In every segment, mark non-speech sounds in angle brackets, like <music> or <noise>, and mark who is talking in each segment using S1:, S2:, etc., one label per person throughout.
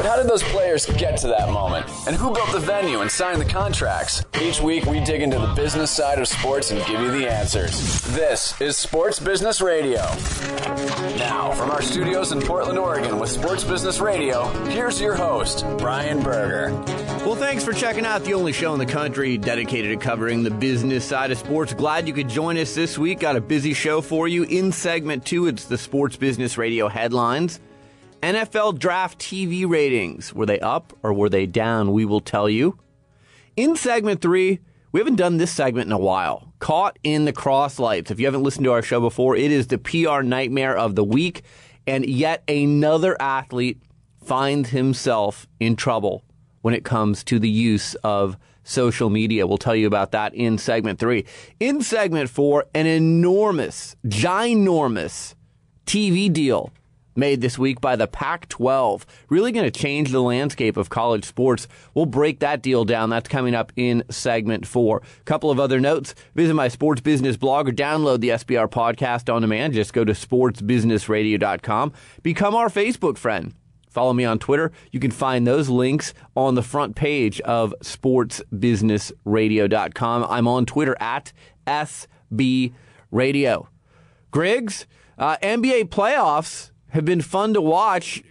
S1: But how did those players get to that moment? And who built the venue and signed the contracts? Each week we dig into the business side of sports and give you the answers. This is Sports Business Radio. Now, from our studios in Portland, Oregon with Sports Business Radio, here's your host, Brian Berger.
S2: Well, thanks for checking out the only show in the country dedicated to covering the business side of sports. Glad you could join us this week. Got a busy show for you. In segment two, it's the Sports Business Radio headlines. NFL draft TV ratings. Were they up or were they down? We will tell you. In segment three, we haven't done this segment in a while. Caught in the crosslights. If you haven't listened to our show before, it is the PR nightmare of the week. And yet another athlete finds himself in trouble when it comes to the use of social media. We'll tell you about that in segment three. In segment four, an enormous, ginormous TV deal made this week by the Pac 12. Really going to change the landscape of college sports. We'll break that deal down. That's coming up in segment four. Couple of other notes visit my sports business blog or download the SBR podcast on demand. Just go to sportsbusinessradio.com. Become our Facebook friend. Follow me on Twitter. You can find those links on the front page of sportsbusinessradio.com. I'm on Twitter at SB Radio. Griggs, uh, NBA playoffs have been fun to watch.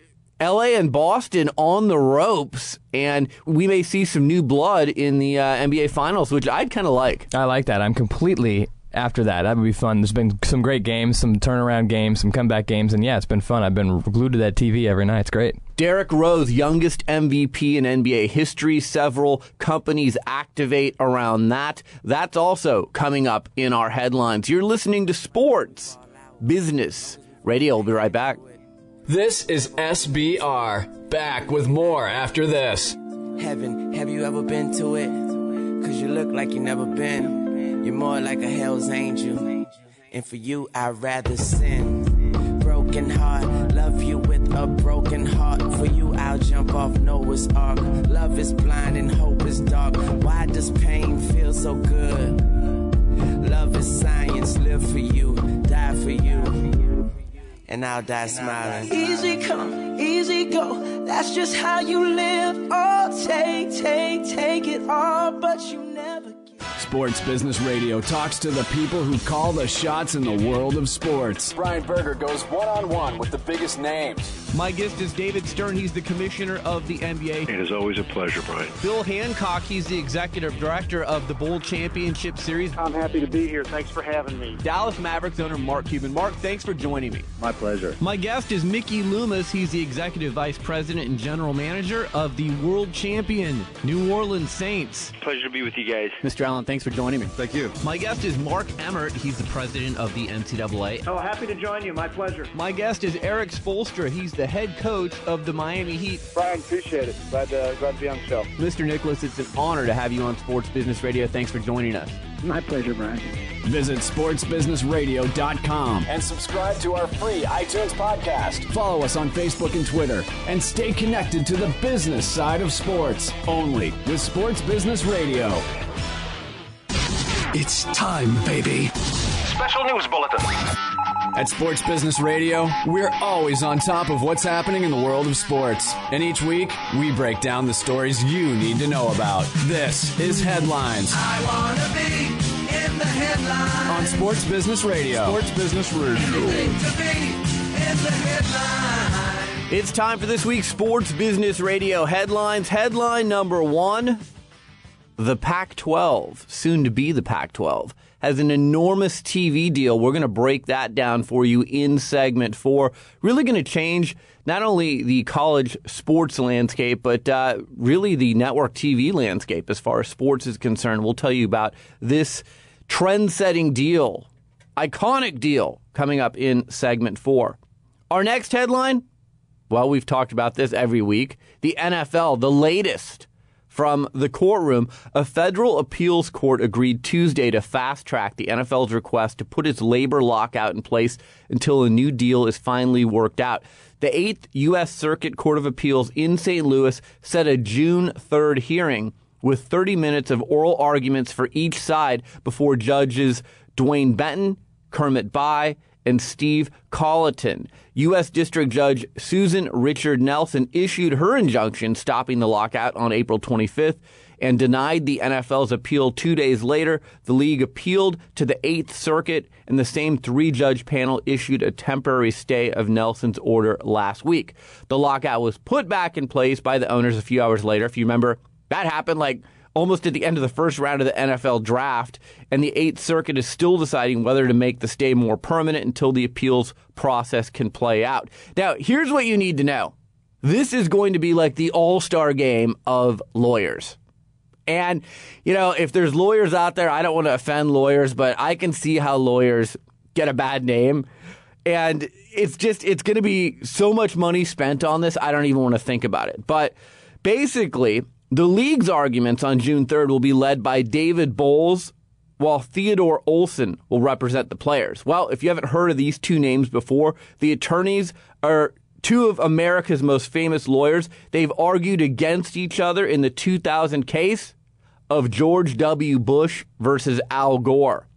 S2: LA and Boston on the ropes, and we may see some new blood in the uh, NBA Finals, which I'd kind of like.
S3: I like that. I'm completely after that. That would be fun. There's been some great games, some turnaround games, some comeback games, and yeah, it's been fun. I've been glued to that TV every night. It's great.
S2: Derrick Rose, youngest MVP in NBA history. Several companies activate around that. That's also coming up in our headlines. You're listening to Sports Business Radio. We'll be right back.
S1: This is SBR. Back with more after this.
S4: Heaven, have you ever been to it? Cause you look like you never been. You're more like a hell's angel. And for you, I'd rather sin. Broken heart, love you with a broken heart. For you, I'll jump off Noah's Ark. Love is blind and hope is dark. Why does pain feel so good? Love is science, live for you, die for you and I'll die smiling.
S5: Easy come, easy go. That's just how you live. Oh, take, take, take it all, but you never.
S6: Sports Business Radio talks to the people who call the shots in the world of sports.
S1: Brian Berger goes one on one with the biggest names.
S2: My guest is David Stern. He's the commissioner of the NBA.
S7: It is always a pleasure, Brian.
S2: Bill Hancock, he's the executive director of the Bowl Championship Series.
S8: I'm happy to be here. Thanks for having me.
S2: Dallas Mavericks owner Mark Cuban. Mark, thanks for joining me.
S7: My pleasure.
S2: My guest is Mickey Loomis. He's the executive vice president and general manager of the world champion New Orleans Saints.
S7: Pleasure to be with you guys.
S2: Mr. Allen, thanks for joining me.
S7: Thank you.
S2: My guest is Mark Emmert. He's the president of the NCAA.
S8: Oh, happy to join you. My pleasure.
S2: My guest is Erik Spoelstra. He's the head coach of the Miami Heat.
S8: Brian, appreciate it. Glad to, glad to be on the show.
S2: Mr. Nicholas, it's an honor to have you on Sports Business Radio. Thanks for joining us.
S8: My pleasure, Brian.
S6: Visit sportsbusinessradio.com
S1: and subscribe to our free iTunes podcast.
S6: Follow us on Facebook and Twitter and stay connected to the business side of sports only with Sports Business Radio.
S9: It's time, baby.
S10: Special news bulletin.
S6: At Sports Business Radio, we're always on top of what's happening in the world of sports. And each week, we break down the stories you need to know about. This is Headlines.
S9: I wanna be in the headlines.
S6: On Sports Business Radio.
S9: Sports Business Radio.
S2: It's time for this week's Sports Business Radio headlines. Headline number one The Pac 12, soon to be the Pac 12, has an enormous TV deal. We're going to break that down for you in segment four. Really going to change not only the college sports landscape, but uh, really the network TV landscape as far as sports is concerned. We'll tell you about this trend setting deal, iconic deal coming up in segment four. Our next headline well, we've talked about this every week. The NFL, the latest from the courtroom. A federal appeals court agreed Tuesday to fast track the NFL's request to put its labor lockout in place until a new deal is finally worked out. The Eighth U.S. Circuit Court of Appeals in St. Louis set a June 3rd hearing with 30 minutes of oral arguments for each side before judges Duane Benton, Kermit Bye, and Steve Colloton. U.S. District Judge Susan Richard Nelson issued her injunction stopping the lockout on April 25th and denied the NFL's appeal two days later. The league appealed to the Eighth Circuit, and the same three judge panel issued a temporary stay of Nelson's order last week. The lockout was put back in place by the owners a few hours later. If you remember, that happened like almost at the end of the first round of the NFL draft, and the Eighth Circuit is still deciding whether to make the stay more permanent until the appeals process can play out. Now, here's what you need to know this is going to be like the all star game of lawyers. And, you know, if there's lawyers out there, I don't want to offend lawyers, but I can see how lawyers get a bad name. And it's just, it's going to be so much money spent on this, I don't even want to think about it. But basically, the league's arguments on June 3rd will be led by David Boies, while Theodore Olson will represent the players. Well, if you haven't heard of these two names before, the attorneys are two of America's most famous lawyers. They've argued against each other in the 2000 case of George W. Bush versus Al Gore.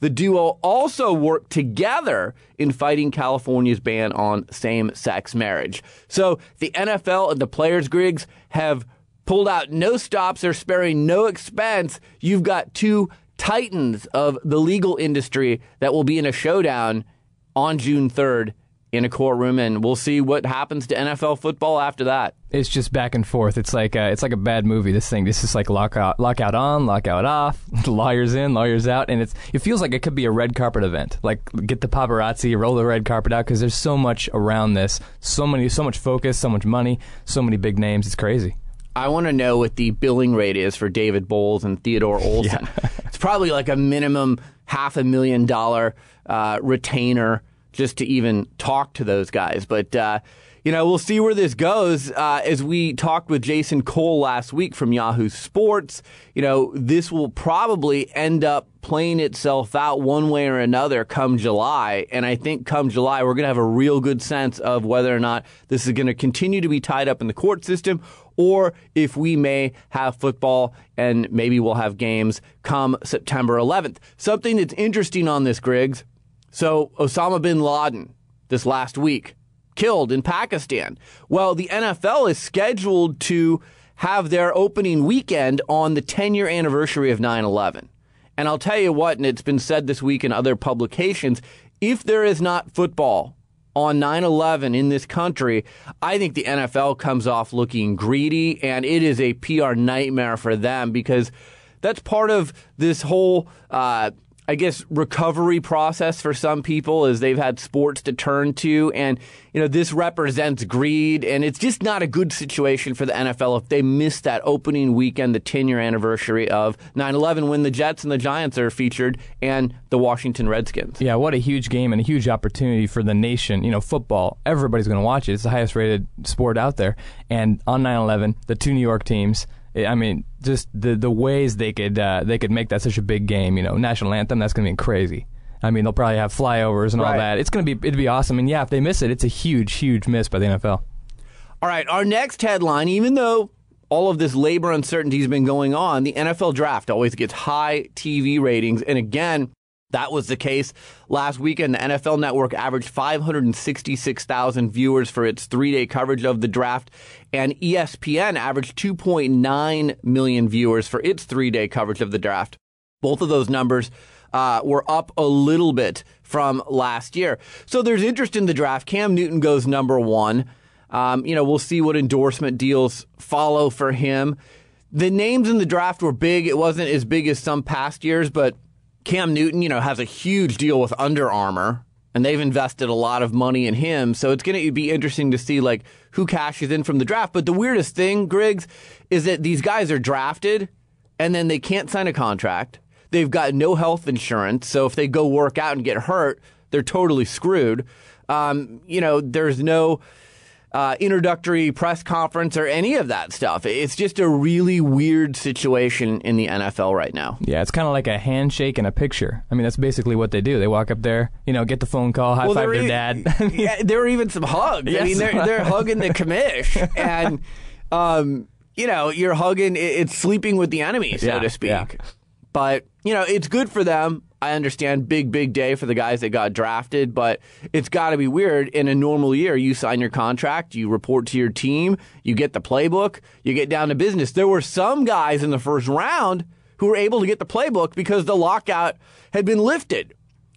S2: The duo also worked together in fighting California's ban on same sex marriage. So the NFL and the players' Griggs have pulled out no stops or sparing no expense. You've got two titans of the legal industry that will be in a showdown on June 3rd in a courtroom, and we'll see what happens to NFL football after that.
S3: It's just back and forth. It's like a, it's like a bad movie. This thing. This is like lockout, lockout on, lockout off, <laughs> lawyers in, lawyers out, and it's it feels like it could be a red carpet event. Like get the paparazzi, roll the red carpet out because there's so much around this, so many, so much focus, so much money, so many big names. It's crazy.
S2: I want to know what the billing rate is for David Boies and Theodore <laughs> Olson. Yeah. it's probably like a minimum half a million dollar uh, retainer just to even talk to those guys. But, uh, you know, we'll see where this goes. Uh, as we talked with Jason Cole last week from Yahoo Sports, you know, this will probably end up playing itself out one way or another come July. And I think come July, we're going to have a real good sense of whether or not this is going to continue to be tied up in the court system or if we may have football and maybe we'll have games come September 11th. Something that's interesting on this, Griggs. So, Osama bin Laden this last week killed in Pakistan. Well, the NFL is scheduled to have their opening weekend on the 10 year anniversary of 9 11. And I'll tell you what, and it's been said this week in other publications if there is not football on 9 11 in this country, I think the NFL comes off looking greedy, and it is a PR nightmare for them because that's part of this whole uh, I guess recovery process for some people is they've had sports to turn to and you know this represents greed and it's just not a good situation for the NFL if they miss that opening weekend the 10 year anniversary of 9/11 when the Jets and the Giants are featured and the Washington Redskins.
S3: Yeah, what a huge game and a huge opportunity for the nation, you know, football. Everybody's going to watch it. It's the highest rated sport out there and on 9/11 the two New York teams I mean, just the the ways they could uh, they could make that such a big game. You know, national anthem. That's gonna be crazy. I mean, they'll probably have flyovers and all that. It's gonna be it'd be awesome. And yeah, if they miss it, it's a huge, huge miss by the NFL.
S2: All right, our next headline, even though all of this labor uncertainty has been going on, the NFL draft always gets high TV ratings. And again, that was the case last weekend. The NFL network averaged 566,000 viewers for its three day coverage of the draft, and ESPN averaged 2.9 million viewers for its three day coverage of the draft. Both of those numbers uh, were up a little bit from last year. So there's interest in the draft. Cam Newton goes number one. Um, you know, we'll see what endorsement deals follow for him. The names in the draft were big. It wasn't as big as some past years, but Cam Newton, you know, has a huge deal with Under Armour, and they've invested a lot of money in him. So it's going to be interesting to see like who cashes in from the draft. But the weirdest thing, Griggs, is that these guys are drafted, and then they can't sign a contract. They've got no health insurance, so if they go work out and get hurt, they're totally screwed. Um, you know, there's no uh, introductory press conference or any of that stuff. It's just a really weird situation in the NFL right now.
S3: Yeah, it's kind of like a handshake and a picture. I mean, that's basically what they do. They walk up there, you know, get the phone call, high
S2: Well,
S3: five their
S2: is-
S3: dad. <laughs>
S2: yeah, there were even some hugs. I mean, they're, they're hugging the commish, <laughs> and um, you know, you're hugging. It's sleeping with the enemy, so
S3: Yeah,
S2: to speak.
S3: yeah.
S2: But you know, it's good for them. I understand, big big day for the guys that got drafted, but it's got to be weird. In a normal year, you sign your contract, you report to your team, you get the playbook, you get down to business. There were some guys in the first round who were able to get the playbook because the lockout had been lifted.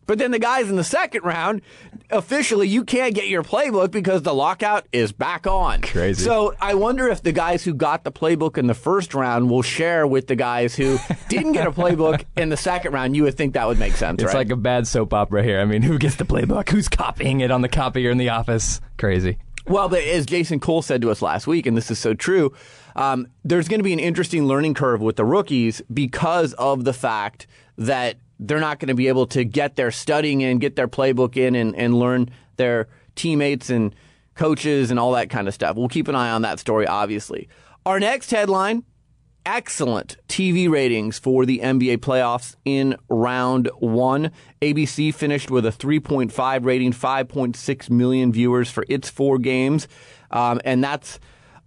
S2: But then the guys in the second round, officially, you can't get your playbook because the lockout is back on.
S3: Crazy.
S2: So I wonder if the guys who got the playbook in the first round will share with the guys who <laughs> didn't get a playbook in the second round. You would think that would make sense,
S3: It's
S2: right?
S3: like a bad soap opera here. I mean, who gets the playbook? Who's copying it on the copier in the office? Crazy.
S2: Well, but as Jason Cole said to us last week, and this is so true, um, there's going to be an interesting learning curve with the rookies because of the fact that they're not going to be able to get their studying in, get their playbook in, and, and learn their teammates and coaches and all that kind of stuff. We'll keep an eye on that story, obviously. Our next headline excellent TV ratings for the NBA playoffs in round one. ABC finished with a 3.5 rating, 5.6 million viewers for its four games. Um, and that's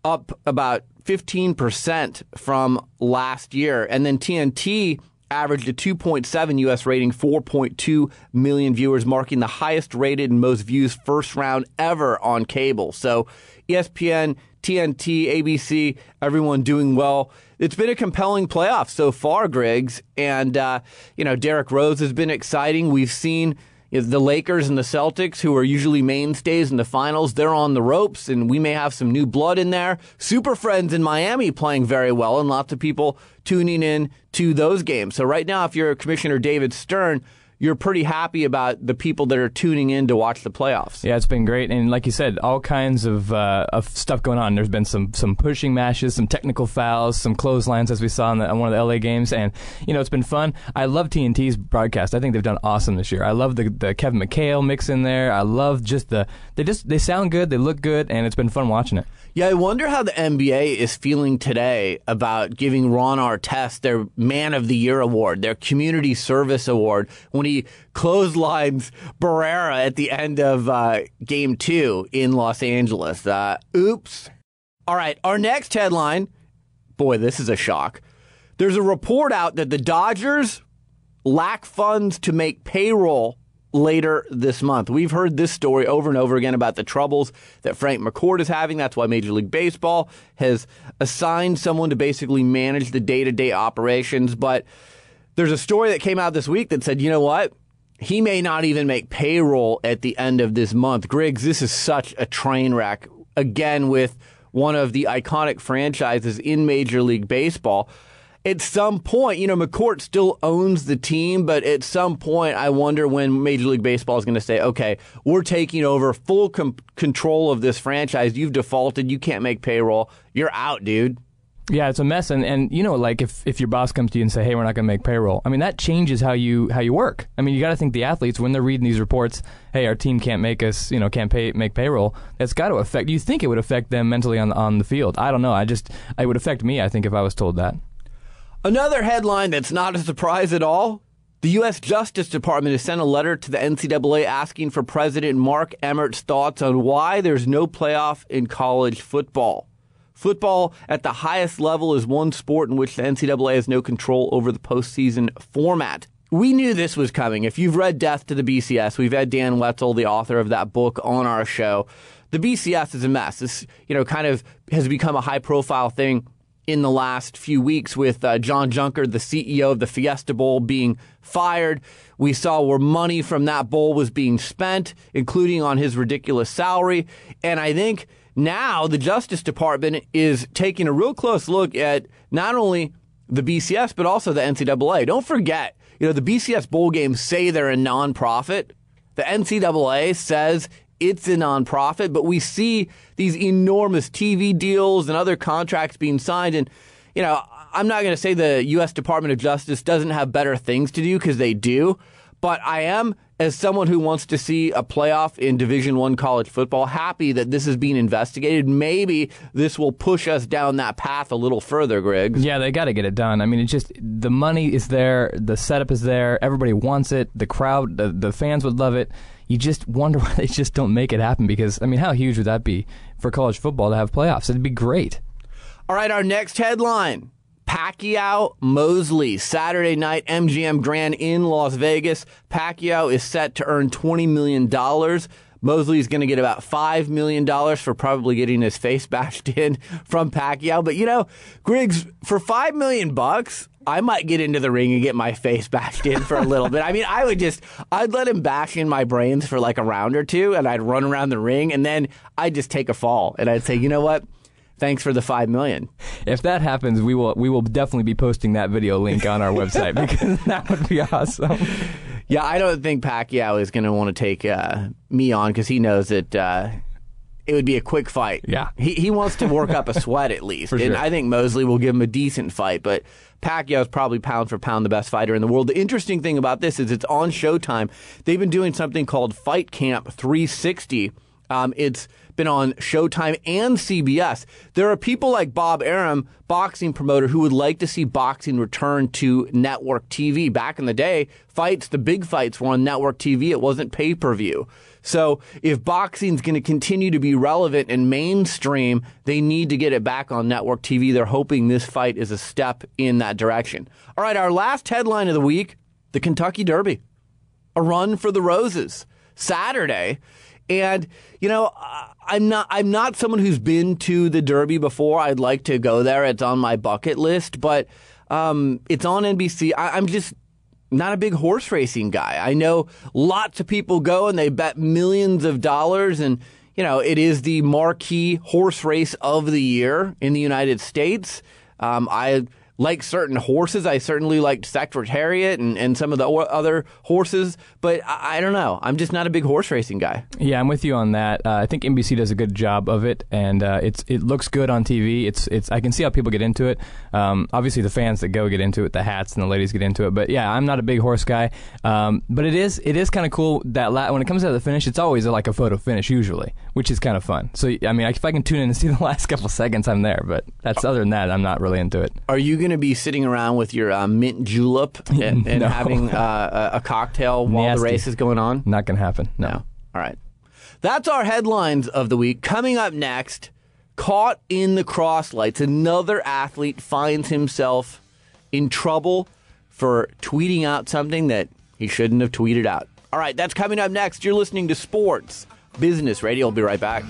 S2: up about 15% from last year. And then TNT averaged a 2.7 US rating, 4.2 million viewers, marking the highest rated and most views first round ever on cable. So ESPN, TNT, ABC, everyone doing well. It's been a compelling playoff so far, Griggs. And, uh, you know, Derrick Rose has been exciting. We've seen the Lakers and the Celtics, who are usually mainstays in the finals, they're on the ropes, and we may have some new blood in there. Super Friends in Miami playing very well, and lots of people tuning in to those games. So, right now, if you're Commissioner David Stern, you're pretty happy about the people that are tuning in to watch the playoffs.
S3: Yeah, it's been great, and like you said, all kinds of uh, of stuff going on. There's been some some pushing matches, some technical fouls, some clotheslines, as we saw in, the, in one of the LA games, and you know it's been fun. I love TNT's broadcast. I think they've done awesome this year. I love the the Kevin McHale mix in there. I love just the they just they sound good, they look good, and it's been fun watching it.
S2: Yeah, I wonder how the NBA is feeling today about giving Ron Artest their Man of the Year award, their Community Service award, when he clotheslines Barea at the end of uh, Game Two in Los Angeles. Uh, oops. All right, our next headline. Boy, this is a shock. There's a report out that the Dodgers lack funds to make payroll later this month. We've heard this story over and over again about the troubles that Frank McCourt is having. That's why Major League Baseball has assigned someone to basically manage the day to day operations. But there's a story that came out this week that said, you know what? He may not even make payroll at the end of this month. Griggs, this is such a train wreck. Again, with one of the iconic franchises in Major League Baseball at some point, you know, McCourt still owns the team, but at some point, I wonder when Major League Baseball is going to say, okay, we're taking over full com- control of this franchise. You've defaulted. You can't make payroll. You're out, dude.
S3: Yeah, it's a mess, and, and you know, like if, if your boss comes to you and say, "Hey, we're not going to make payroll," I mean that changes how you how you work. I mean, you got to think the athletes when they're reading these reports, "Hey, our team can't make us, you know, can't pay make payroll." That's got to affect. You think it would affect them mentally on on the field? I don't know. I just it would affect me. I think if I was told that.
S2: Another headline that's not a surprise at all. The U.S. Justice Department has sent a letter to the NCAA asking for President Mark Emmert's thoughts on why there's no playoff in college football. Football at the highest level is one sport in which the NCAA has no control over the postseason format. We knew this was coming. If you've read Death to the BCS, we've had Dan Wetzel, the author of that book, on our show. The BCS is a mess. This, you know, kind of has become a high profile thing in the last few weeks with uh, John Junker, the CEO of the Fiesta Bowl, being fired. We saw where money from that bowl was being spent, including on his ridiculous salary. And I think now the Justice Department is taking a real close look at not only the BCS, but also the NCAA. Don't forget, you know, the BCS bowl games say they're a nonprofit. The NCAA says it's a nonprofit, but we see these enormous TV deals and other contracts being signed. And, you know, I'm not going to say the U.S. Department of Justice doesn't have better things to do because they do. But I am, as someone who wants to see a playoff in Division One college football, happy that this is being investigated. Maybe this will push us down that path a little further, Griggs.
S3: Yeah, they got to get it done. I mean, it's just the money is there, the setup is there, everybody wants it, the crowd, the, the fans would love it. You just wonder <laughs> why they just don't make it happen because, I mean, how huge would that be for college football to have playoffs? It'd be great.
S2: All right, our next headline Pacquiao Mosley, Saturday night MGM Grand in Las Vegas. Pacquiao is set to earn $20 million. Mosley is going to get about $5 million for probably getting his face <laughs> bashed in from Pacquiao. But you know, Griggs, for 5 million bucks, I might get into the ring and get my face <laughs> bashed in for a little bit. I mean, I would just, I'd let him bash in my brains for like a round or two and I'd run around the ring and then I'd just take a fall and I'd say, you know what? Thanks for the five million.
S3: If that happens, we will we will definitely be posting that video link on our website <laughs> because that would be awesome.
S2: Yeah, I don't think Pacquiao is going to want to take uh, me on because he knows that uh, it would be a quick fight.
S3: Yeah,
S2: he he wants to work up a <laughs> sweat at least,
S3: For
S2: and
S3: sure.
S2: I think Mosley will give him a decent fight, but. Pacquiao is probably pound for pound the best fighter in the world. The interesting thing about this is it's on Showtime. They've been doing something called Fight Camp 360. Um, it's been on Showtime and CBS. There are people like Bob Arum, boxing promoter, who would like to see boxing return to network TV. Back in the day, fights, the big fights were on network TV. It wasn't pay per view. So if boxing's going to continue to be relevant and mainstream, they need to get it back on network TV. They're hoping this fight is a step in that direction. All right, our last headline of the week the Kentucky Derby. A run for the Roses. Saturday. And you know, I'm not I'm not someone who's been to the Derby before. I'd like to go there. It's on my bucket list, but um, it's on NBC. I, I'm just not a big horse racing guy. I know lots of people go and they bet millions of dollars and you know, it is the marquee horse race of the year in the United States. Um, I like certain horses. I certainly liked Secretariat and, and some of the other horses, but I, I don't know. I'm just not a big horse racing guy.
S3: Yeah, I'm with you on that. Uh, I think NBC does a good job of it, and uh, it's it looks good on TV. It's it's I can see how people get into it. Um, obviously, the fans that go get into it, the hats and the ladies get into it. But yeah, I'm not a big horse guy. Um, but it is it is kind of cool that la- when it comes to the finish, it's always like a photo finish usually, which is kind of fun. So I mean, if I can tune in and see the <laughs> last couple seconds, I'm there. But that's other than that, I'm not really into it.
S2: Are you going to be sitting around with your uh, mint julep <laughs> and, and
S3: No.
S2: having uh, a cocktail while
S3: Nasty.
S2: the race is going on?
S3: Not gonna happen. No.
S2: All right. That's our headlines of the week. Coming up next, caught in the crosslights, another athlete finds himself in trouble for tweeting out something that he shouldn't have tweeted out. All right, that's coming up next. You're listening to Sports Business Radio. I'll be right back.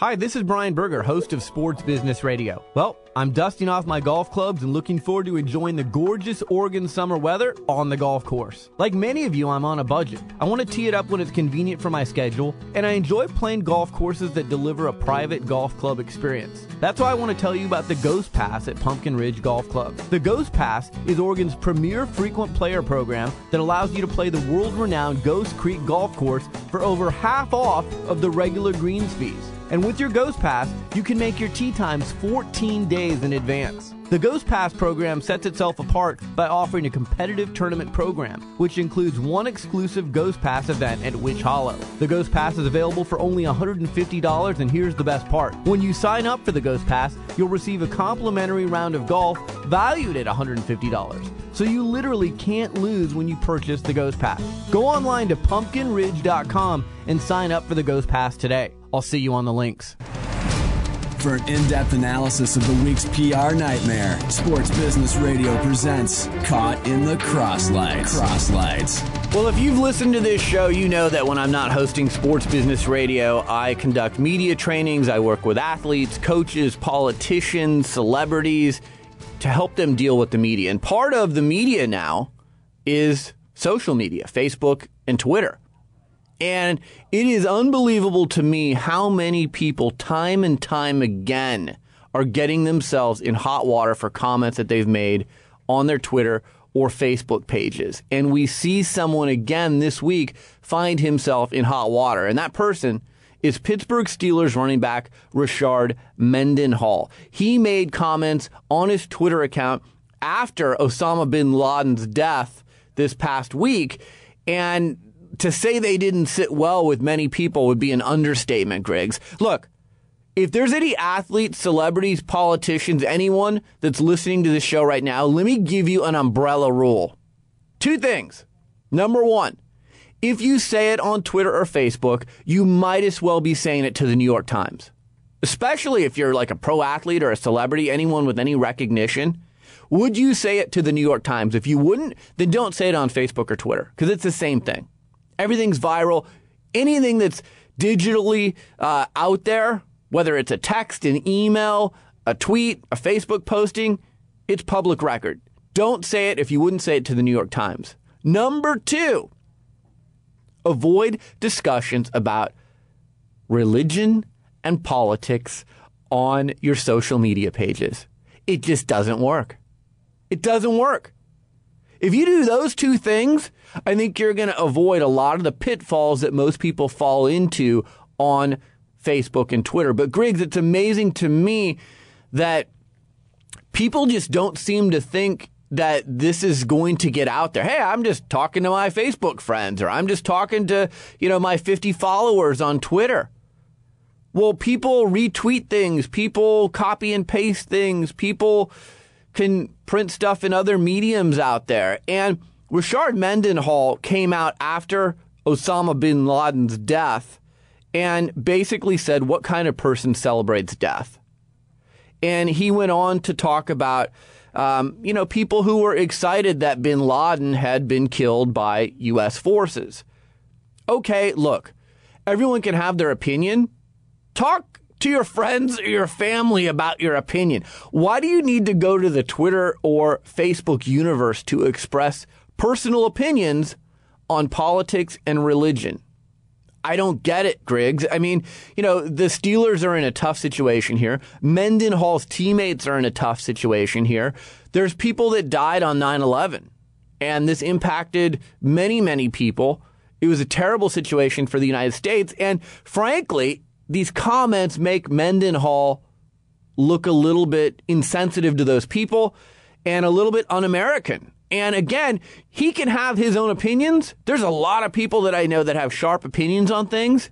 S2: Hi, this is Brian Berger, host of Sports Business Radio. Well, I'm dusting off my golf clubs and looking forward to enjoying the gorgeous Oregon summer weather on the golf course. Like many of you, I'm on a budget. I want to tee it up when it's convenient for my schedule, and I enjoy playing golf courses that deliver a private golf club experience. That's why I want to tell you about the Ghost Pass at Pumpkin Ridge Golf Club. The Ghost Pass is Oregon's premier frequent player program that allows you to play the world renowned Ghost Creek Golf Course for over half off of the regular greens fees. And with your Ghost Pass, you can make your tee times 14 days in advance. The Ghost Pass program sets itself apart by offering a competitive tournament program, which includes one exclusive Ghost Pass event at Witch Hollow. The Ghost Pass is available for only $150, and here's the best part. When you sign up for the Ghost Pass, you'll receive a complimentary round of golf valued at $150. So you literally can't lose when you purchase the Ghost Pass. Go online to pumpkinridge.com and sign up for the Ghost Pass today. I'll see you on the links.
S6: For an in depth analysis of the week's PR nightmare, Sports Business Radio presents Caught in the Crosslights. Crosslights.
S2: Well, if you've listened to this show, you know that when I'm not hosting Sports Business Radio, I conduct media trainings. I work with athletes, coaches, politicians, celebrities to help them deal with the media. And part of the media now is social media, Facebook and Twitter. And it is unbelievable to me how many people, time and time again, are getting themselves in hot water for comments that they've made on their Twitter or Facebook pages. And we see someone again this week find himself in hot water. And that person is Pittsburgh Steelers running back Rashard Mendenhall. He made comments on his Twitter account after Osama bin Laden's death this past week. And to say they didn't sit well with many people would be an understatement, Griggs. Look, if there's any athletes, celebrities, politicians, anyone that's listening to this show right now, let me give you an umbrella rule. Two things. Number one, if you say it on Twitter or Facebook, you might as well be saying it to the New York Times. Especially if you're like a pro athlete or a celebrity, anyone with any recognition. Would you say it to the New York Times? If you wouldn't, then don't say it on Facebook or Twitter because it's the same thing. Everything's viral. Anything that's digitally uh, out there, whether it's a text, an email, a tweet, a Facebook posting, it's public record. Don't say it if you wouldn't say it to the New York Times. Number two, avoid discussions about religion and politics on your social media pages. It just doesn't work. It doesn't work. If you do those two things, I think you're going to avoid a lot of the pitfalls that most people fall into on Facebook and Twitter. But Griggs, it's amazing to me that people just don't seem to think that this is going to get out there. Hey, I'm just talking to my Facebook friends or I'm just talking to, you know, my 50 followers on Twitter. Well, people retweet things, people copy and paste things, people can print stuff in other mediums out there. And Rashard Mendenhall came out after Osama bin Laden's death and basically said, What kind of person celebrates death? And he went on to talk about, um, you know, people who were excited that bin Laden had been killed by U.S. forces. Okay, look, everyone can have their opinion. Talk to your friends or your family about your opinion. Why do you need to go to the Twitter or Facebook universe to express personal opinions on politics and religion? I don't get it, Griggs. I mean, you know, the Steelers are in a tough situation here. Mendenhall's teammates are in a tough situation here. There's people that died on 9 11, and this impacted many, many people. It was a terrible situation for the United States. And frankly, these comments make Mendenhall look a little bit insensitive to those people and a little bit un American. And again, he can have his own opinions. There's a lot of people that I know that have sharp opinions on things.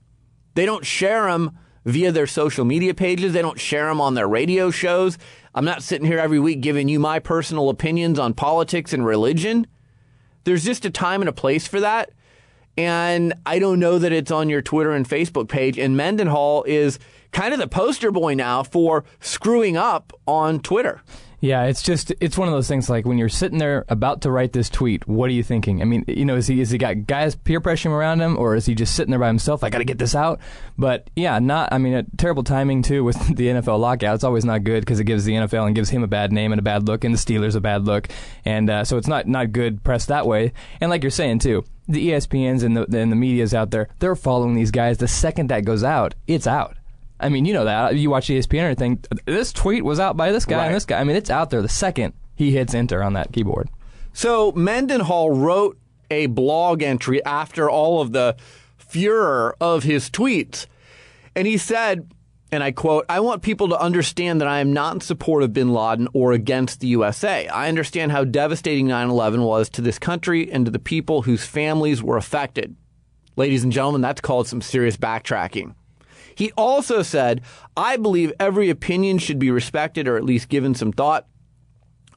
S2: They don't share them via their social media pages, they don't share them on their radio shows. I'm not sitting here every week giving you my personal opinions on politics and religion. There's just a time and a place for that. And I don't know that it's on your Twitter and Facebook page. And Mendenhall is kind of the poster boy now for screwing up on Twitter.
S3: Yeah, it's just it's one of those things like when you're sitting there about to write this tweet, what are you thinking? I mean, you know, is he is he got guys peer pressuring around him or is he just sitting there by himself? I got to get this out. But yeah, not I mean, a terrible timing too with <laughs> the NFL lockout. It's always not good because it gives the NFL and gives him a bad name and a bad look and the Steelers a bad look. And uh, so it's not not good press that way. And like you're saying too, the ESPNs and the and the media's out there, they're following these guys. The second that goes out, it's out. I mean, you know that. You watch ESPN or anything. This tweet was out by this guy right. and this guy. I mean, it's out there the second he hits enter on that keyboard.
S2: So Mendenhall wrote a blog entry after all of the furor of his tweets. And he said, and I quote, I want people to understand that I am not in support of bin Laden or against the USA. I understand how devastating 9 11 was to this country and to the people whose families were affected. Ladies and gentlemen, that's called some serious backtracking. He also said, I believe every opinion should be respected or at least given some thought.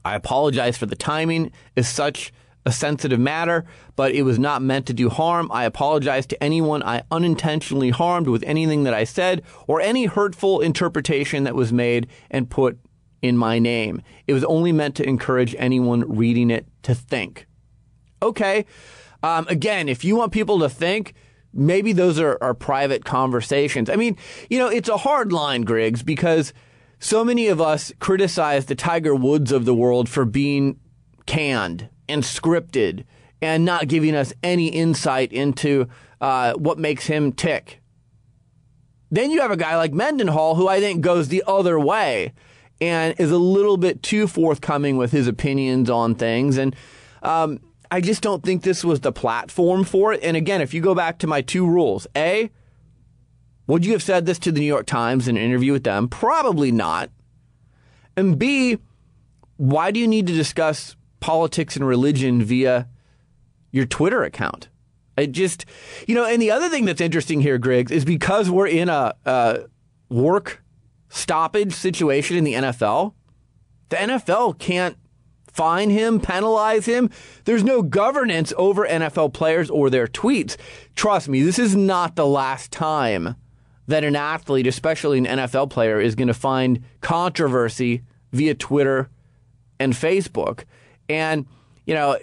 S2: I apologize for the timing is such a sensitive matter, but it was not meant to do harm. I apologize to anyone I unintentionally harmed with anything that I said or any hurtful interpretation that was made and put in my name. It was only meant to encourage anyone reading it to think. Okay. Um, again, if you want people to think, maybe those are, are private conversations. I mean, you know, it's a hard line, Griggs, because so many of us criticize the Tiger Woods of the world for being canned and scripted and not giving us any insight into uh, what makes him tick. Then you have a guy like Mendenhall, who I think goes the other way and is a little bit too forthcoming with his opinions on things. And um, I just don't think this was the platform for it. And again, if you go back to my two rules, A, would you have said this to the New York Times in an interview with them? Probably not. And B, why do you need to discuss politics and religion via your Twitter account? It just, you know, and the other thing that's interesting here, Griggs, is because we're in a, a work stoppage situation in the NFL, the NFL can't fine him, penalize him. There's no governance over NFL players or their tweets. Trust me, this is not the last time that an athlete, especially an NFL player, is going to find controversy via Twitter and Facebook. And, you know,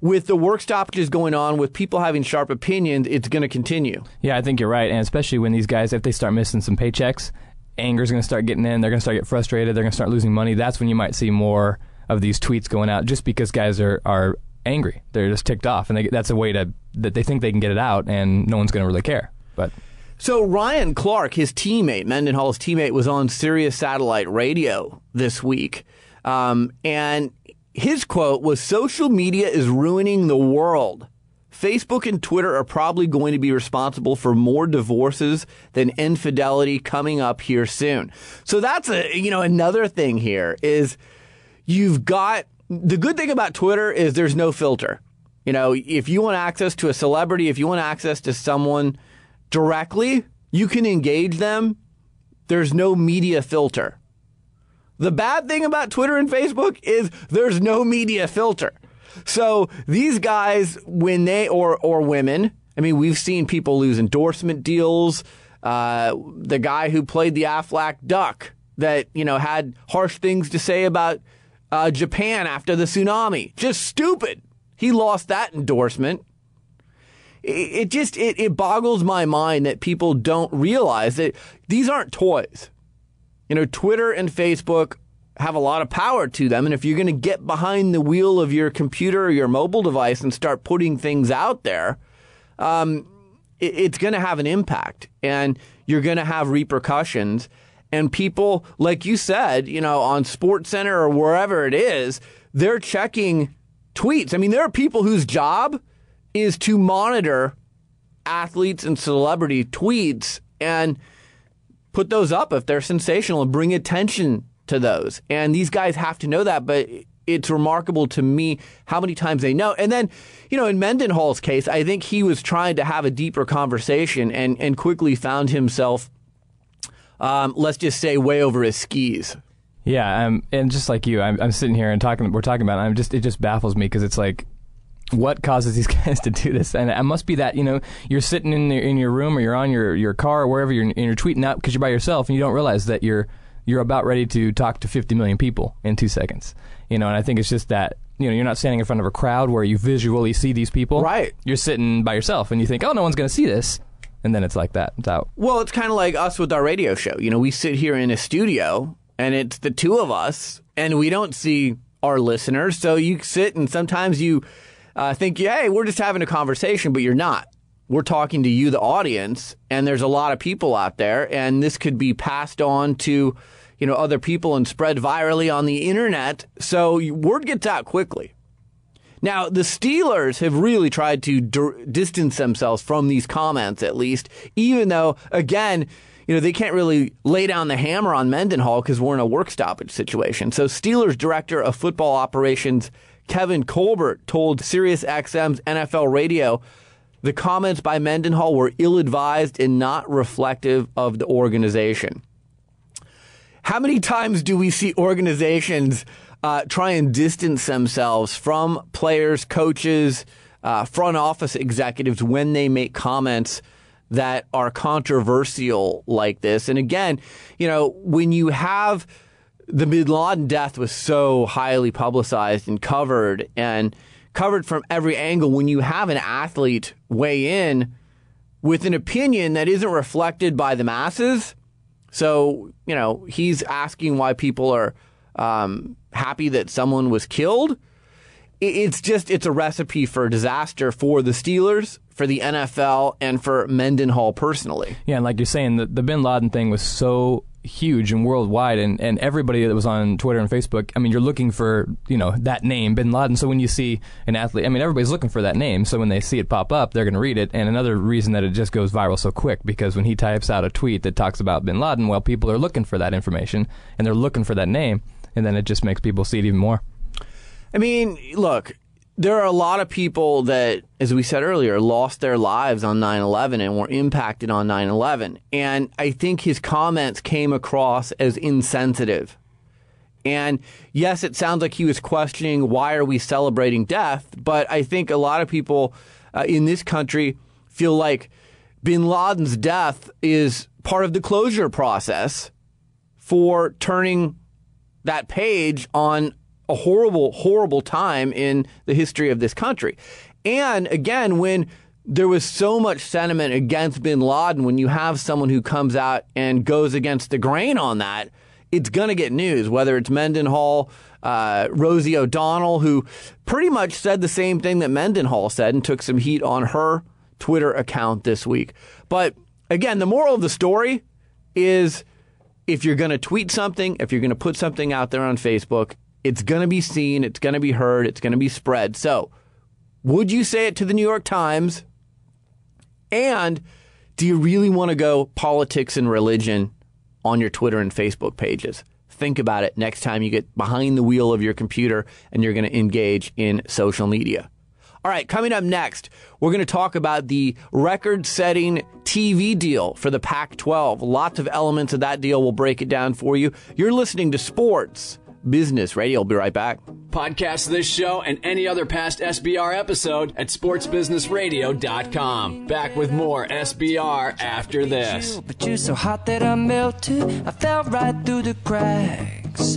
S2: with the work stoppages going on, with people having sharp opinions, it's going to continue.
S3: Yeah, I think you're right. And especially when these guys, if they start missing some paychecks, anger's going to start getting in. They're going to start getting frustrated. They're going to start losing money. That's when you might see more of these tweets going out just because guys are, are angry. They're just ticked off. And they, that's a way to, that they think they can get it out and no one's going to really care. But.
S2: So Ryan Clark, his teammate, Mendenhall's teammate, was on Sirius Satellite Radio this week, um, and his quote was social media is ruining the world. Facebook and Twitter are probably going to be responsible for more divorces than infidelity coming up here soon. So that's a, you know, another thing here is you've got the good thing about Twitter is there's no filter. You know, if you want access to a celebrity, if you want access to someone directly, you can engage them. There's no media filter. The bad thing about Twitter and Facebook is there's no media filter. So these guys, when they or or women, I mean, we've seen people lose endorsement deals. Uh, the guy who played the Aflac Duck that you know had harsh things to say about uh, Japan after the tsunami, just stupid. He lost that endorsement. It, it just it, it boggles my mind that people don't realize that these aren't toys. You know, Twitter and Facebook have a lot of power to them. And if you're going to get behind the wheel of your computer or your mobile device and start putting things out there, um, it, it's going to have an impact and you're going to have repercussions. And people, like you said, you know, on Sports Center or wherever it is, they're checking tweets. I mean, there are people whose job is to monitor athletes and celebrity tweets and put those up if they're sensational and bring attention to those. And these guys have to know that, but it's remarkable to me how many times they know. And then, you know, in Mendenhall's case, I think he was trying to have a deeper conversation and, and quickly found himself, um, let's just say, way over his skis.
S3: Yeah, um, and just like you, I'm, I'm sitting here and talking. We're talking about. It, I'm just. It just baffles me because it's like what causes these <laughs> guys to do this? And it must be that you know you're sitting in the, in your room or you're on your, your car or wherever you're and you're tweeting out because you're by yourself and you don't realize that you're you're about ready to talk to 50 million people in two seconds. You know, and I think it's just that you know you're not standing in front of a crowd where you visually see these people.
S2: Right.
S3: You're sitting by yourself and you think, oh, no one's going to see this. And then it's like that. It's out.
S2: Well, it's kind of like us with our radio show. You know, we sit here in a studio and it's the two of us and we don't see our listeners. So you sit and sometimes you uh, think, hey, we're just having a conversation, but you're not. We're talking to you, the audience, and there's a lot of people out there, and this could be passed on to, you know, other people and spread virally on the internet. So word gets out quickly. Now, the Steelers have really tried to d- distance themselves from these comments, at least, even though, again, you know, they can't really lay down the hammer on Mendenhall because we're in a work stoppage situation. So, Steelers director of football operations Kevin Colbert told SiriusXM's NFL radio the comments by Mendenhall were ill advised and not reflective of the organization. How many times do we see organizations uh, try and distance themselves from players, coaches, uh, front office executives when they make comments that are controversial like this? And again, you know, when you have the Bin Laden death was so highly publicized and covered and covered from every angle. When you have an athlete weigh in with an opinion that isn't reflected by the masses, so you know he's asking why people are um, happy that someone was killed. It's just it's a recipe for disaster for the Steelers, for the NFL, and for Mendenhall personally.
S3: Yeah, and like you're saying, the, the Bin Laden thing was so huge and worldwide, and, and everybody that was on Twitter and Facebook. I mean, you're looking for you know that name, Bin Laden. So when you see an athlete, I mean, everybody's looking for that name. So when they see it pop up, they're going to read it. And another reason that it just goes viral so quick because when he types out a tweet that talks about Bin Laden, well, people are looking for that information and they're looking for that name, and then it just makes people see it even more.
S2: I mean, look, there are a lot of people that, as we said earlier, lost their lives on 9 11 and were impacted on 9 11. And I think his comments came across as insensitive. And yes, it sounds like he was questioning why are we celebrating death, but I think a lot of people uh, in this country feel like bin Laden's death is part of the closure process for turning that page on a horrible, horrible time in the history of this country. And again, when there was so much sentiment against bin Laden, when you have someone who comes out and goes against the grain on that, it's going to get news, whether it's Mendenhall, uh, Rosie O'Donnell, who pretty much said the same thing that Mendenhall said and took some heat on her Twitter account this week. But again, the moral of the story is if you're going to tweet something, if you're going to put something out there on Facebook, it's going to be seen, it's going to be heard, it's going to be spread. So, would you say it to the New York Times? And do you really want to go politics and religion on your Twitter and Facebook pages? Think about it next time you get behind the wheel of your computer and you're going to engage in social media. All right, coming up next, we're going to talk about the record setting TV deal for the Pac 12. Lots of elements of that deal. We'll break it down for you. You're listening to Sports Business Radio. I'll be right back.
S6: Podcast this show and any other past SBR episode at sportsbusinessradio.com. Back with more SBR after this.
S5: But you're so hot that I melted. I fell right through the cracks.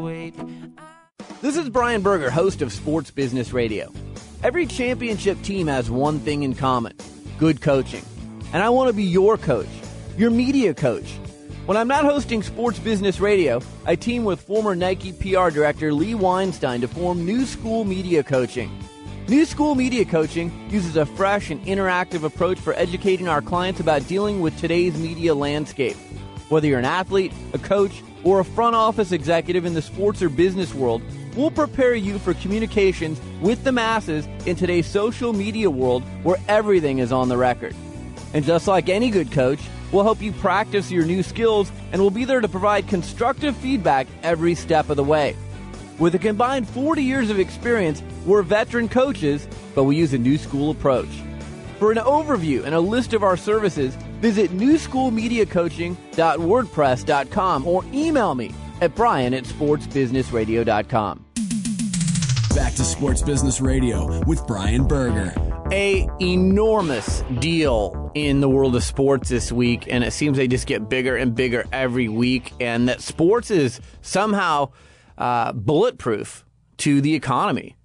S2: This is Brian Berger, host of Sports Business Radio. Every championship team has one thing in common good coaching. And I want to be your coach, your media coach. When I'm not hosting Sports Business Radio, I team with former Nike PR director Lee Weinstein to form New School Media Coaching. New School Media Coaching uses a fresh and interactive approach for educating our clients about dealing with today's media landscape. Whether you're an athlete, a coach, or a front office executive in the sports or business world, we'll prepare you for communications with the masses in today's social media world where everything is on the record. And just like any good coach, we'll help you practice your new skills and we'll be there to provide constructive feedback every step of the way. With a combined 40 years of experience, we're veteran coaches, but we use a new school approach. For an overview and a list of our services, visit newschoolmediacoaching.wordpress.com or email me at brian at sportsbusinessradio.com.
S6: Back to Sports Business Radio with Brian Berger.
S2: A enormous deal in the world of sports this week, and it seems they just get bigger and bigger every week, and that sports is somehow uh, bulletproof to the economy.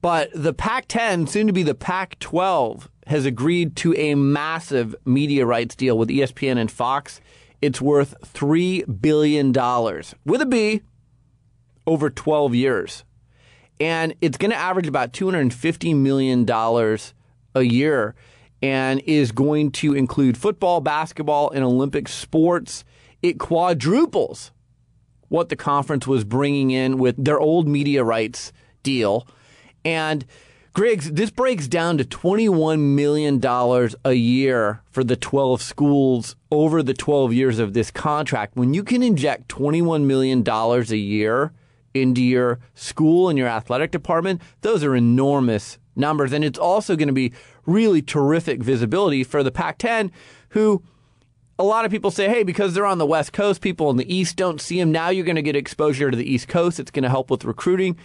S2: But the Pac 10, soon to be the Pac 12, has agreed to a massive media rights deal with ESPN and Fox. It's worth $3 billion with a B over 12 years. And it's going to average about $250 million a year and is going to include football, basketball, and Olympic sports. It quadruples what the conference was bringing in with their old media rights deal. And Griggs, this breaks down to $21 million a year for the 12 schools over the 12 years of this contract. When you can inject $21 million a year into your school and your athletic department, those are enormous numbers. And it's also going to be really terrific visibility for the Pac 10, who a lot of people say, hey, because they're on the West Coast, people in the East don't see them. Now you're going to get exposure to the East Coast. It's going to help with recruiting.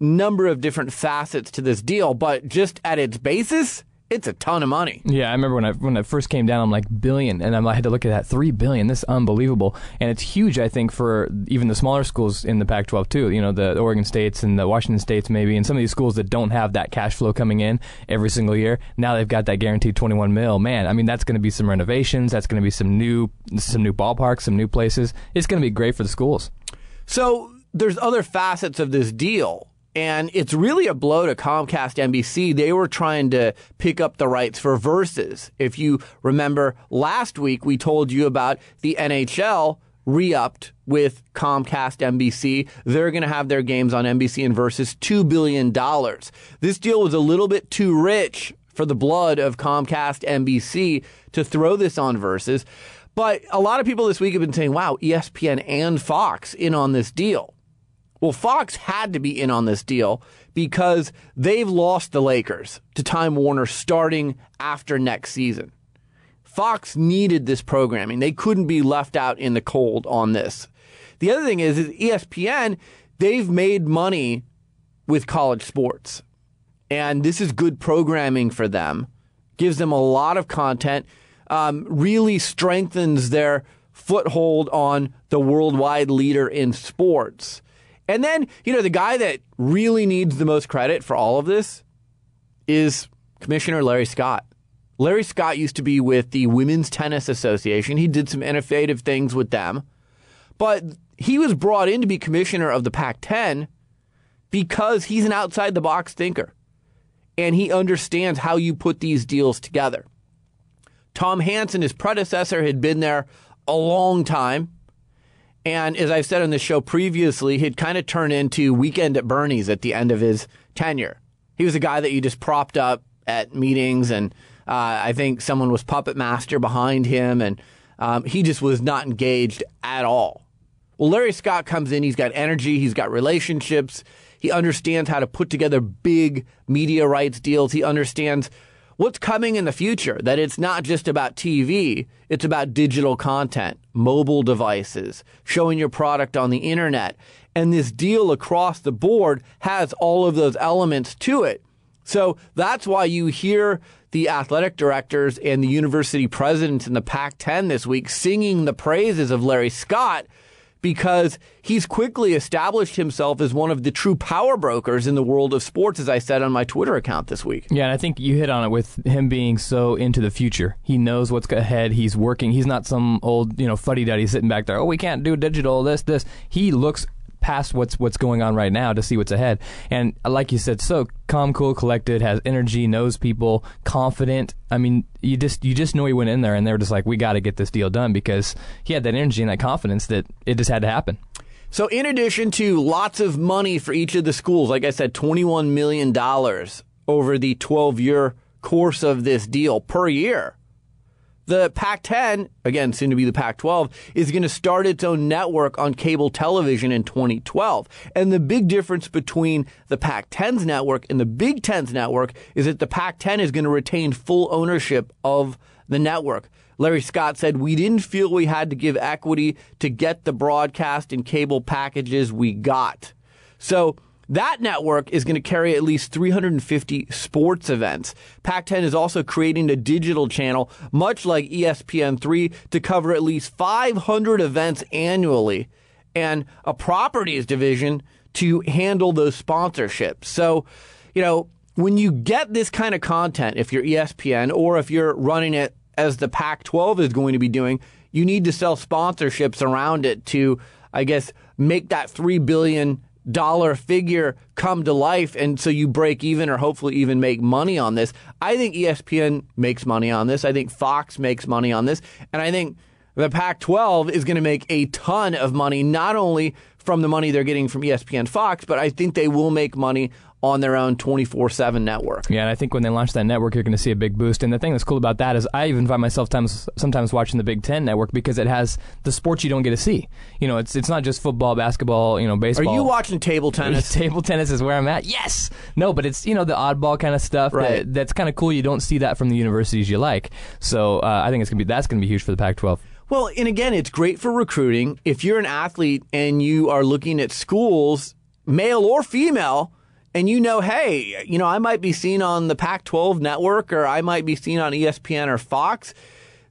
S2: Number of different facets to this deal, but just at its basis, it's a ton of money.
S3: Yeah, I remember when I when it first came down, I'm like billion, and I'm, I had to look at that three billion. This is unbelievable, and it's huge. I think for even the smaller schools in the Pac-12 too. You know, the Oregon States and the Washington States maybe, and some of these schools that don't have that cash flow coming in every single year. Now they've got that guaranteed 21 mil. Man, I mean that's going to be some renovations. That's going to be some new some new ballparks, some new places. It's going to be great for the schools.
S2: So there's other facets of this deal. And it's really a blow to Comcast NBC. They were trying to pick up the rights for Versus. If you remember last week, we told you about the NHL re-upped with Comcast NBC. They're going to have their games on NBC and Versus $2 billion. This deal was a little bit too rich for the blood of Comcast NBC to throw this on Versus. But a lot of people this week have been saying, wow, ESPN and Fox in on this deal. Well, Fox had to be in on this deal because they've lost the Lakers to Time Warner starting after next season. Fox needed this programming. They couldn't be left out in the cold on this. The other thing is, is ESPN, they've made money with college sports. And this is good programming for them, gives them a lot of content, um, really strengthens their foothold on the worldwide leader in sports. And then, you know, the guy that really needs the most credit for all of this is Commissioner Larry Scott. Larry Scott used to be with the Women's Tennis Association. He did some innovative things with them. But he was brought in to be commissioner of the Pac 10 because he's an outside the box thinker and he understands how you put these deals together. Tom Hansen, his predecessor, had been there a long time. And as I've said on the show previously, he'd kind of turn into Weekend at Bernie's at the end of his tenure. He was a guy that you just propped up at meetings, and uh, I think someone was puppet master behind him, and um, he just was not engaged at all. Well, Larry Scott comes in, he's got energy, he's got relationships, he understands how to put together big media rights deals, he understands what's coming in the future, that it's not just about TV, it's about digital content, mobile devices, showing your product on the internet. And this deal across the board has all of those elements to it. So that's why you hear the athletic directors and the university presidents in the Pac 10 this week singing the praises of Larry Scott because he's quickly established himself as one of the true power brokers in the world of sports, as I said on my Twitter account this week.
S3: Yeah, and I think you hit on it with him being so into the future. He knows what's ahead. He's working. He's not some old, you know, fuddy duddy sitting back there. Oh, we can't do digital. This, this. He looks past what's what's going on right now to see what's ahead. And like you said, so calm, cool, collected, has energy, knows people, confident. I mean, you just you just know he went in there and they were just like, we got to get this deal done because he had that energy and that confidence that it just had to happen.
S2: So, in addition to lots of money for each of the schools, like I said, $21 million over the 12 year course of this deal per year, the Pac 10, again, soon to be the Pac 12, is going to start its own network on cable television in 2012. And the big difference between the Pac 10's network and the Big Ten's network is that the Pac 10 is going to retain full ownership of the network. Larry Scott said, We didn't feel we had to give equity to get the broadcast and cable packages we got. So, that network is going to carry at least 350 sports events. Pac 10 is also creating a digital channel, much like E ESPN3, to cover at least 500 events annually and a properties division to handle those sponsorships. So, you know, when you get this kind of content, if you're ESPN or if you're running it as the Pac 12 is going to be doing, you need to sell sponsorships around it to, I guess, make that $3 billion dollar figure come to life and so you break even or hopefully even make money on this. I think ESPN makes money on this. I think Fox makes money on this. And I think the Pac 12 is going to make a ton of money, not only from the money they're getting from ESPN Fox, but I think they will make money on their own 24 7 network.
S3: Yeah, and I think when they launch that network, you're going to see a big boost. And the thing that's cool about that is I even find myself times, sometimes watching the Big Ten network because it has the sports you don't get to see. You know, it's it's not just football, basketball, you know, baseball.
S2: Are you watching table <laughs> tennis?
S3: table tennis is where I'm at. Yes. No, but it's, you know, the oddball kind of stuff.
S2: Right.
S3: That, that's kind of cool. You don't see that from the universities you like. So uh, I think it's going to be that's going to be huge for the Pac 12.
S2: Well, and again, it's great for recruiting. If you're an athlete and you are looking at schools, male or female, and you know, hey, you know, I might be seen on the Pac 12 network or I might be seen on ESPN or Fox,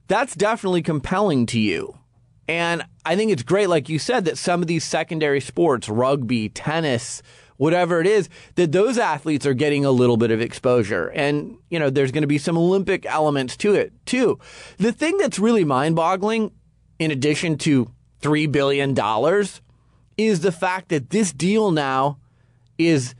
S2: that's definitely compelling to you. And I think it's great, like you said, that some of these secondary sports, rugby, tennis, whatever it is, that those athletes are getting a little bit of exposure. And, you know, there's going to be some Olympic elements to it too. The thing that's really mind boggling, in addition to $3 billion, is the fact that this deal now is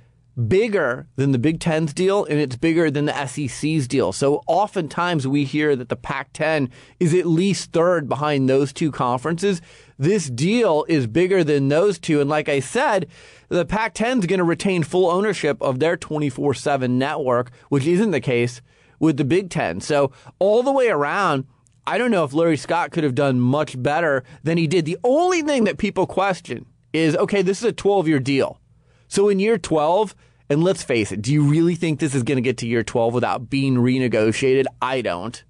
S2: bigger than the Big Ten's deal and it's bigger than the SEC's deal. So oftentimes we hear that the Pac 10 is at least third behind those two conferences. This deal is bigger than those two. And like I said, the Pac 10 is going to retain full ownership of their 24 7 network, which isn't the case with the Big Ten. So all the way around, I don't know if Larry Scott could have done much better than he did. The only thing that people question is okay, this is a 12 year deal. So in year 12, and let's face it, do you really think this is going to get to year 12 without being renegotiated? I don't.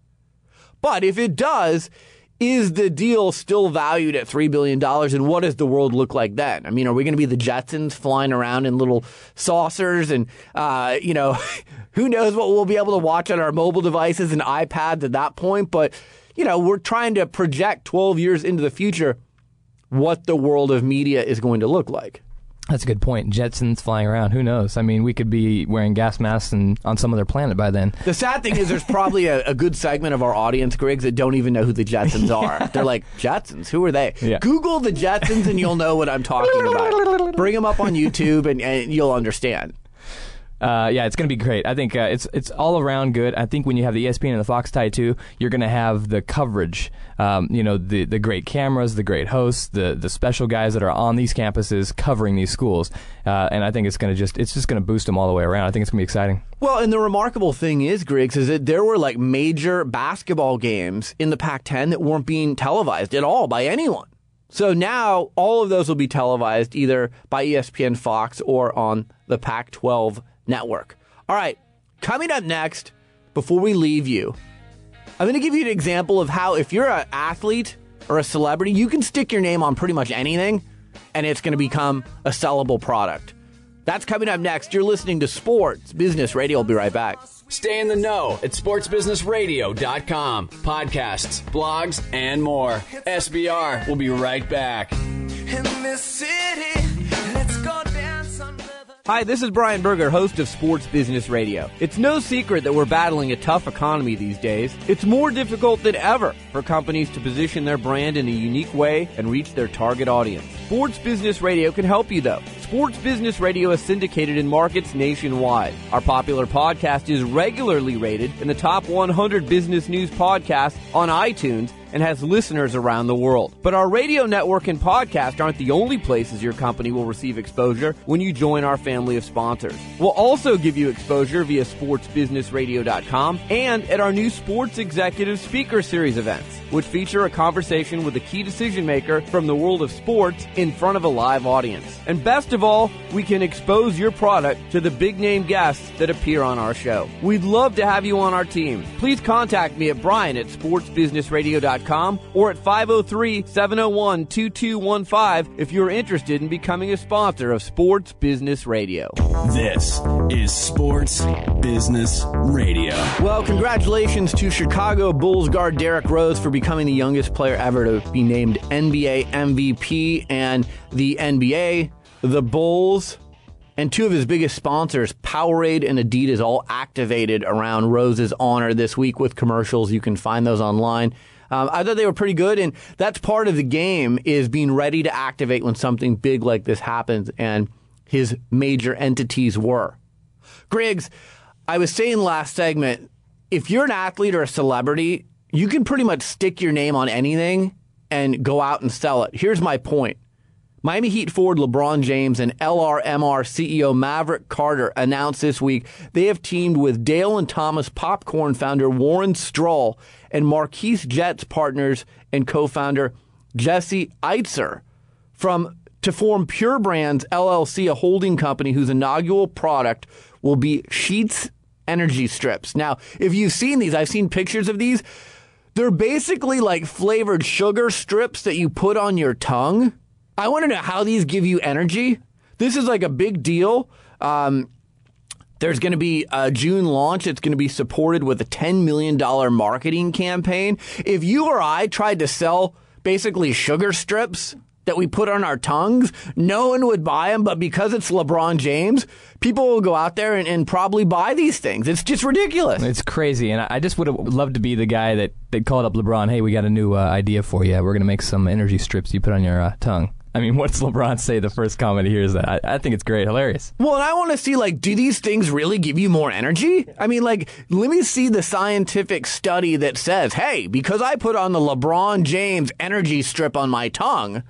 S2: But if it does, is the deal still valued at $3 billion? And what does the world look like then? I mean, are we going to be the Jetsons flying around in little saucers? And, uh, you know, <laughs> who knows what we'll be able to watch on our mobile devices and iPads at that point? But, you know, we're trying to project 12 years into the future what the world of media is going to look like.
S3: That's a good point. Jetsons flying around. Who knows? I mean, we could be wearing gas masks and on some other planet by then.
S2: The sad thing is, there's probably a, a good segment of our audience, Griggs, that don't even know who the Jetsons <laughs> are. They're like, Jetsons? Who are they?
S3: Yeah.
S2: Google the Jetsons and you'll know what I'm talking about. Bring them up on YouTube and, and you'll understand.
S3: Uh, yeah, it's going to be great. I think uh, it's it's all around good. I think when you have the ESPN and the Fox tie too, you're going to have the coverage. Um, you know, the the great cameras, the great hosts, the the special guys that are on these campuses covering these schools, uh, and I think it's going to just it's just going to boost them all the way around. I think it's going to be exciting.
S2: Well, and the remarkable thing is, Griggs, is that there were like major basketball games in the Pac 10 that weren't being televised at all by anyone. So now all of those will be televised either by ESPN Fox or on the Pac 12 network. All right, coming up next, before we leave you, I'm going to give you an example of how if you're an athlete or a celebrity, you can stick your name on pretty much anything and it's going to become a sellable product. That's coming up next. You're listening to Sports Business Radio. I'll be right back.
S6: Stay in the know at sportsbusinessradio.com. Podcasts, blogs, and more. SBR will be right back.
S9: In this city,
S2: Hi, this is Brian Berger, host of Sports Business Radio. It's no secret that we're battling a tough economy these days. It's more difficult than ever for companies to position their brand in a unique way and reach their target audience. Sports Business Radio can help you, though. Sports Business Radio is syndicated in markets nationwide. Our popular podcast is regularly rated in the top 100 business news podcasts on iTunes and has listeners around the world. But our radio network and podcast aren't the only places your company will receive exposure when you join our family of sponsors. We'll also give you exposure via sportsbusinessradio.com and at our new Sports Executive Speaker Series events, which feature a conversation with a key decision maker from the world of sports in front of a live audience. And best of all, we can expose your product to the big name guests that appear on our show. We'd love to have you on our team. Please contact me at Brian at sportsbusinessradio.com or at 503 701 2215 if you're interested in becoming a sponsor of Sports Business Radio.
S6: This is Sports Business Radio.
S2: Well, congratulations to Chicago Bulls guard Derrick Rose for becoming the youngest player ever to be named NBA MVP and the NBA, the Bulls, and two of his biggest sponsors, Powerade and Adidas, all activated around Rose's honor this week with commercials. You can find those online. Um, I thought they were pretty good, and that's part of the game is being ready to activate when something big like this happens, and his major entities were. Griggs, I was saying last segment, if you're an athlete or a celebrity, you can pretty much stick your name on anything and go out and sell it. Here's my point. Miami Heat forward LeBron James and LRMR CEO Maverick Carter announced this week they have teamed with Dale and Thomas Popcorn founder Warren Struhl and Marquis Jets partners and co-founder Jesse Itzler from to form Pure Brands LLC, a holding company whose inaugural product will be Sheets energy strips. Now, if you've seen these, I've seen pictures of these. They're basically like flavored sugar strips that you put on your tongue. I want to know how these give you energy. This is like a big deal. Um, There's going to be a June launch. It's going to be supported with a $10 million marketing campaign. If you or I tried to sell basically sugar strips that we put on our tongues, no one would buy them. But because it's LeBron James, people will go out there and, and probably buy these things. It's just ridiculous.
S3: It's crazy, and I just would have loved to be the guy that, that called up LeBron. Hey, we got a new uh, idea for you. We're gonna make some energy strips you put on your uh, tongue. I mean, what's LeBron say the first comment he hears that? I, I think it's great, hilarious.
S2: Well, and I want to see like, do these things really give you more energy? I mean, like, let me see the scientific study that says, hey, because I put on the LeBron James energy strip on my tongue,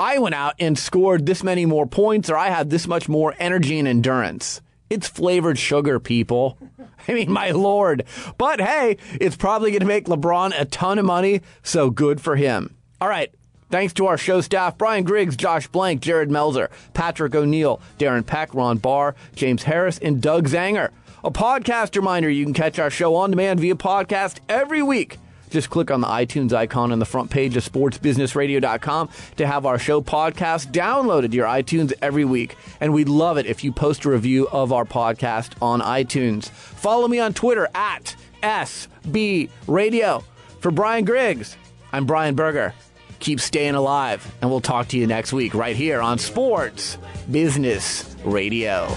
S2: I went out and scored this many more points, or I had this much more energy and endurance. It's flavored sugar, people. <laughs> I mean, my lord. But hey, it's probably going to make LeBron a ton of money, so good for him. All right. Thanks to our show staff Brian Griggs, Josh Blank, Jared Melzer, Patrick O'Neill, Darren Peck, Ron Barr, James Harris, and Doug Zanger. A podcast reminder you can catch our show on demand via podcast every week. Just click on the iTunes icon on the front page of sportsbusinessradio.com to have our show podcast downloaded to your iTunes every week. And we'd love it if you post a review of our podcast on iTunes. Follow me on Twitter at SB Radio. For Brian Griggs, I'm Brian Berger. Keep staying alive, and we'll talk to you next week right here on Sports Business Radio.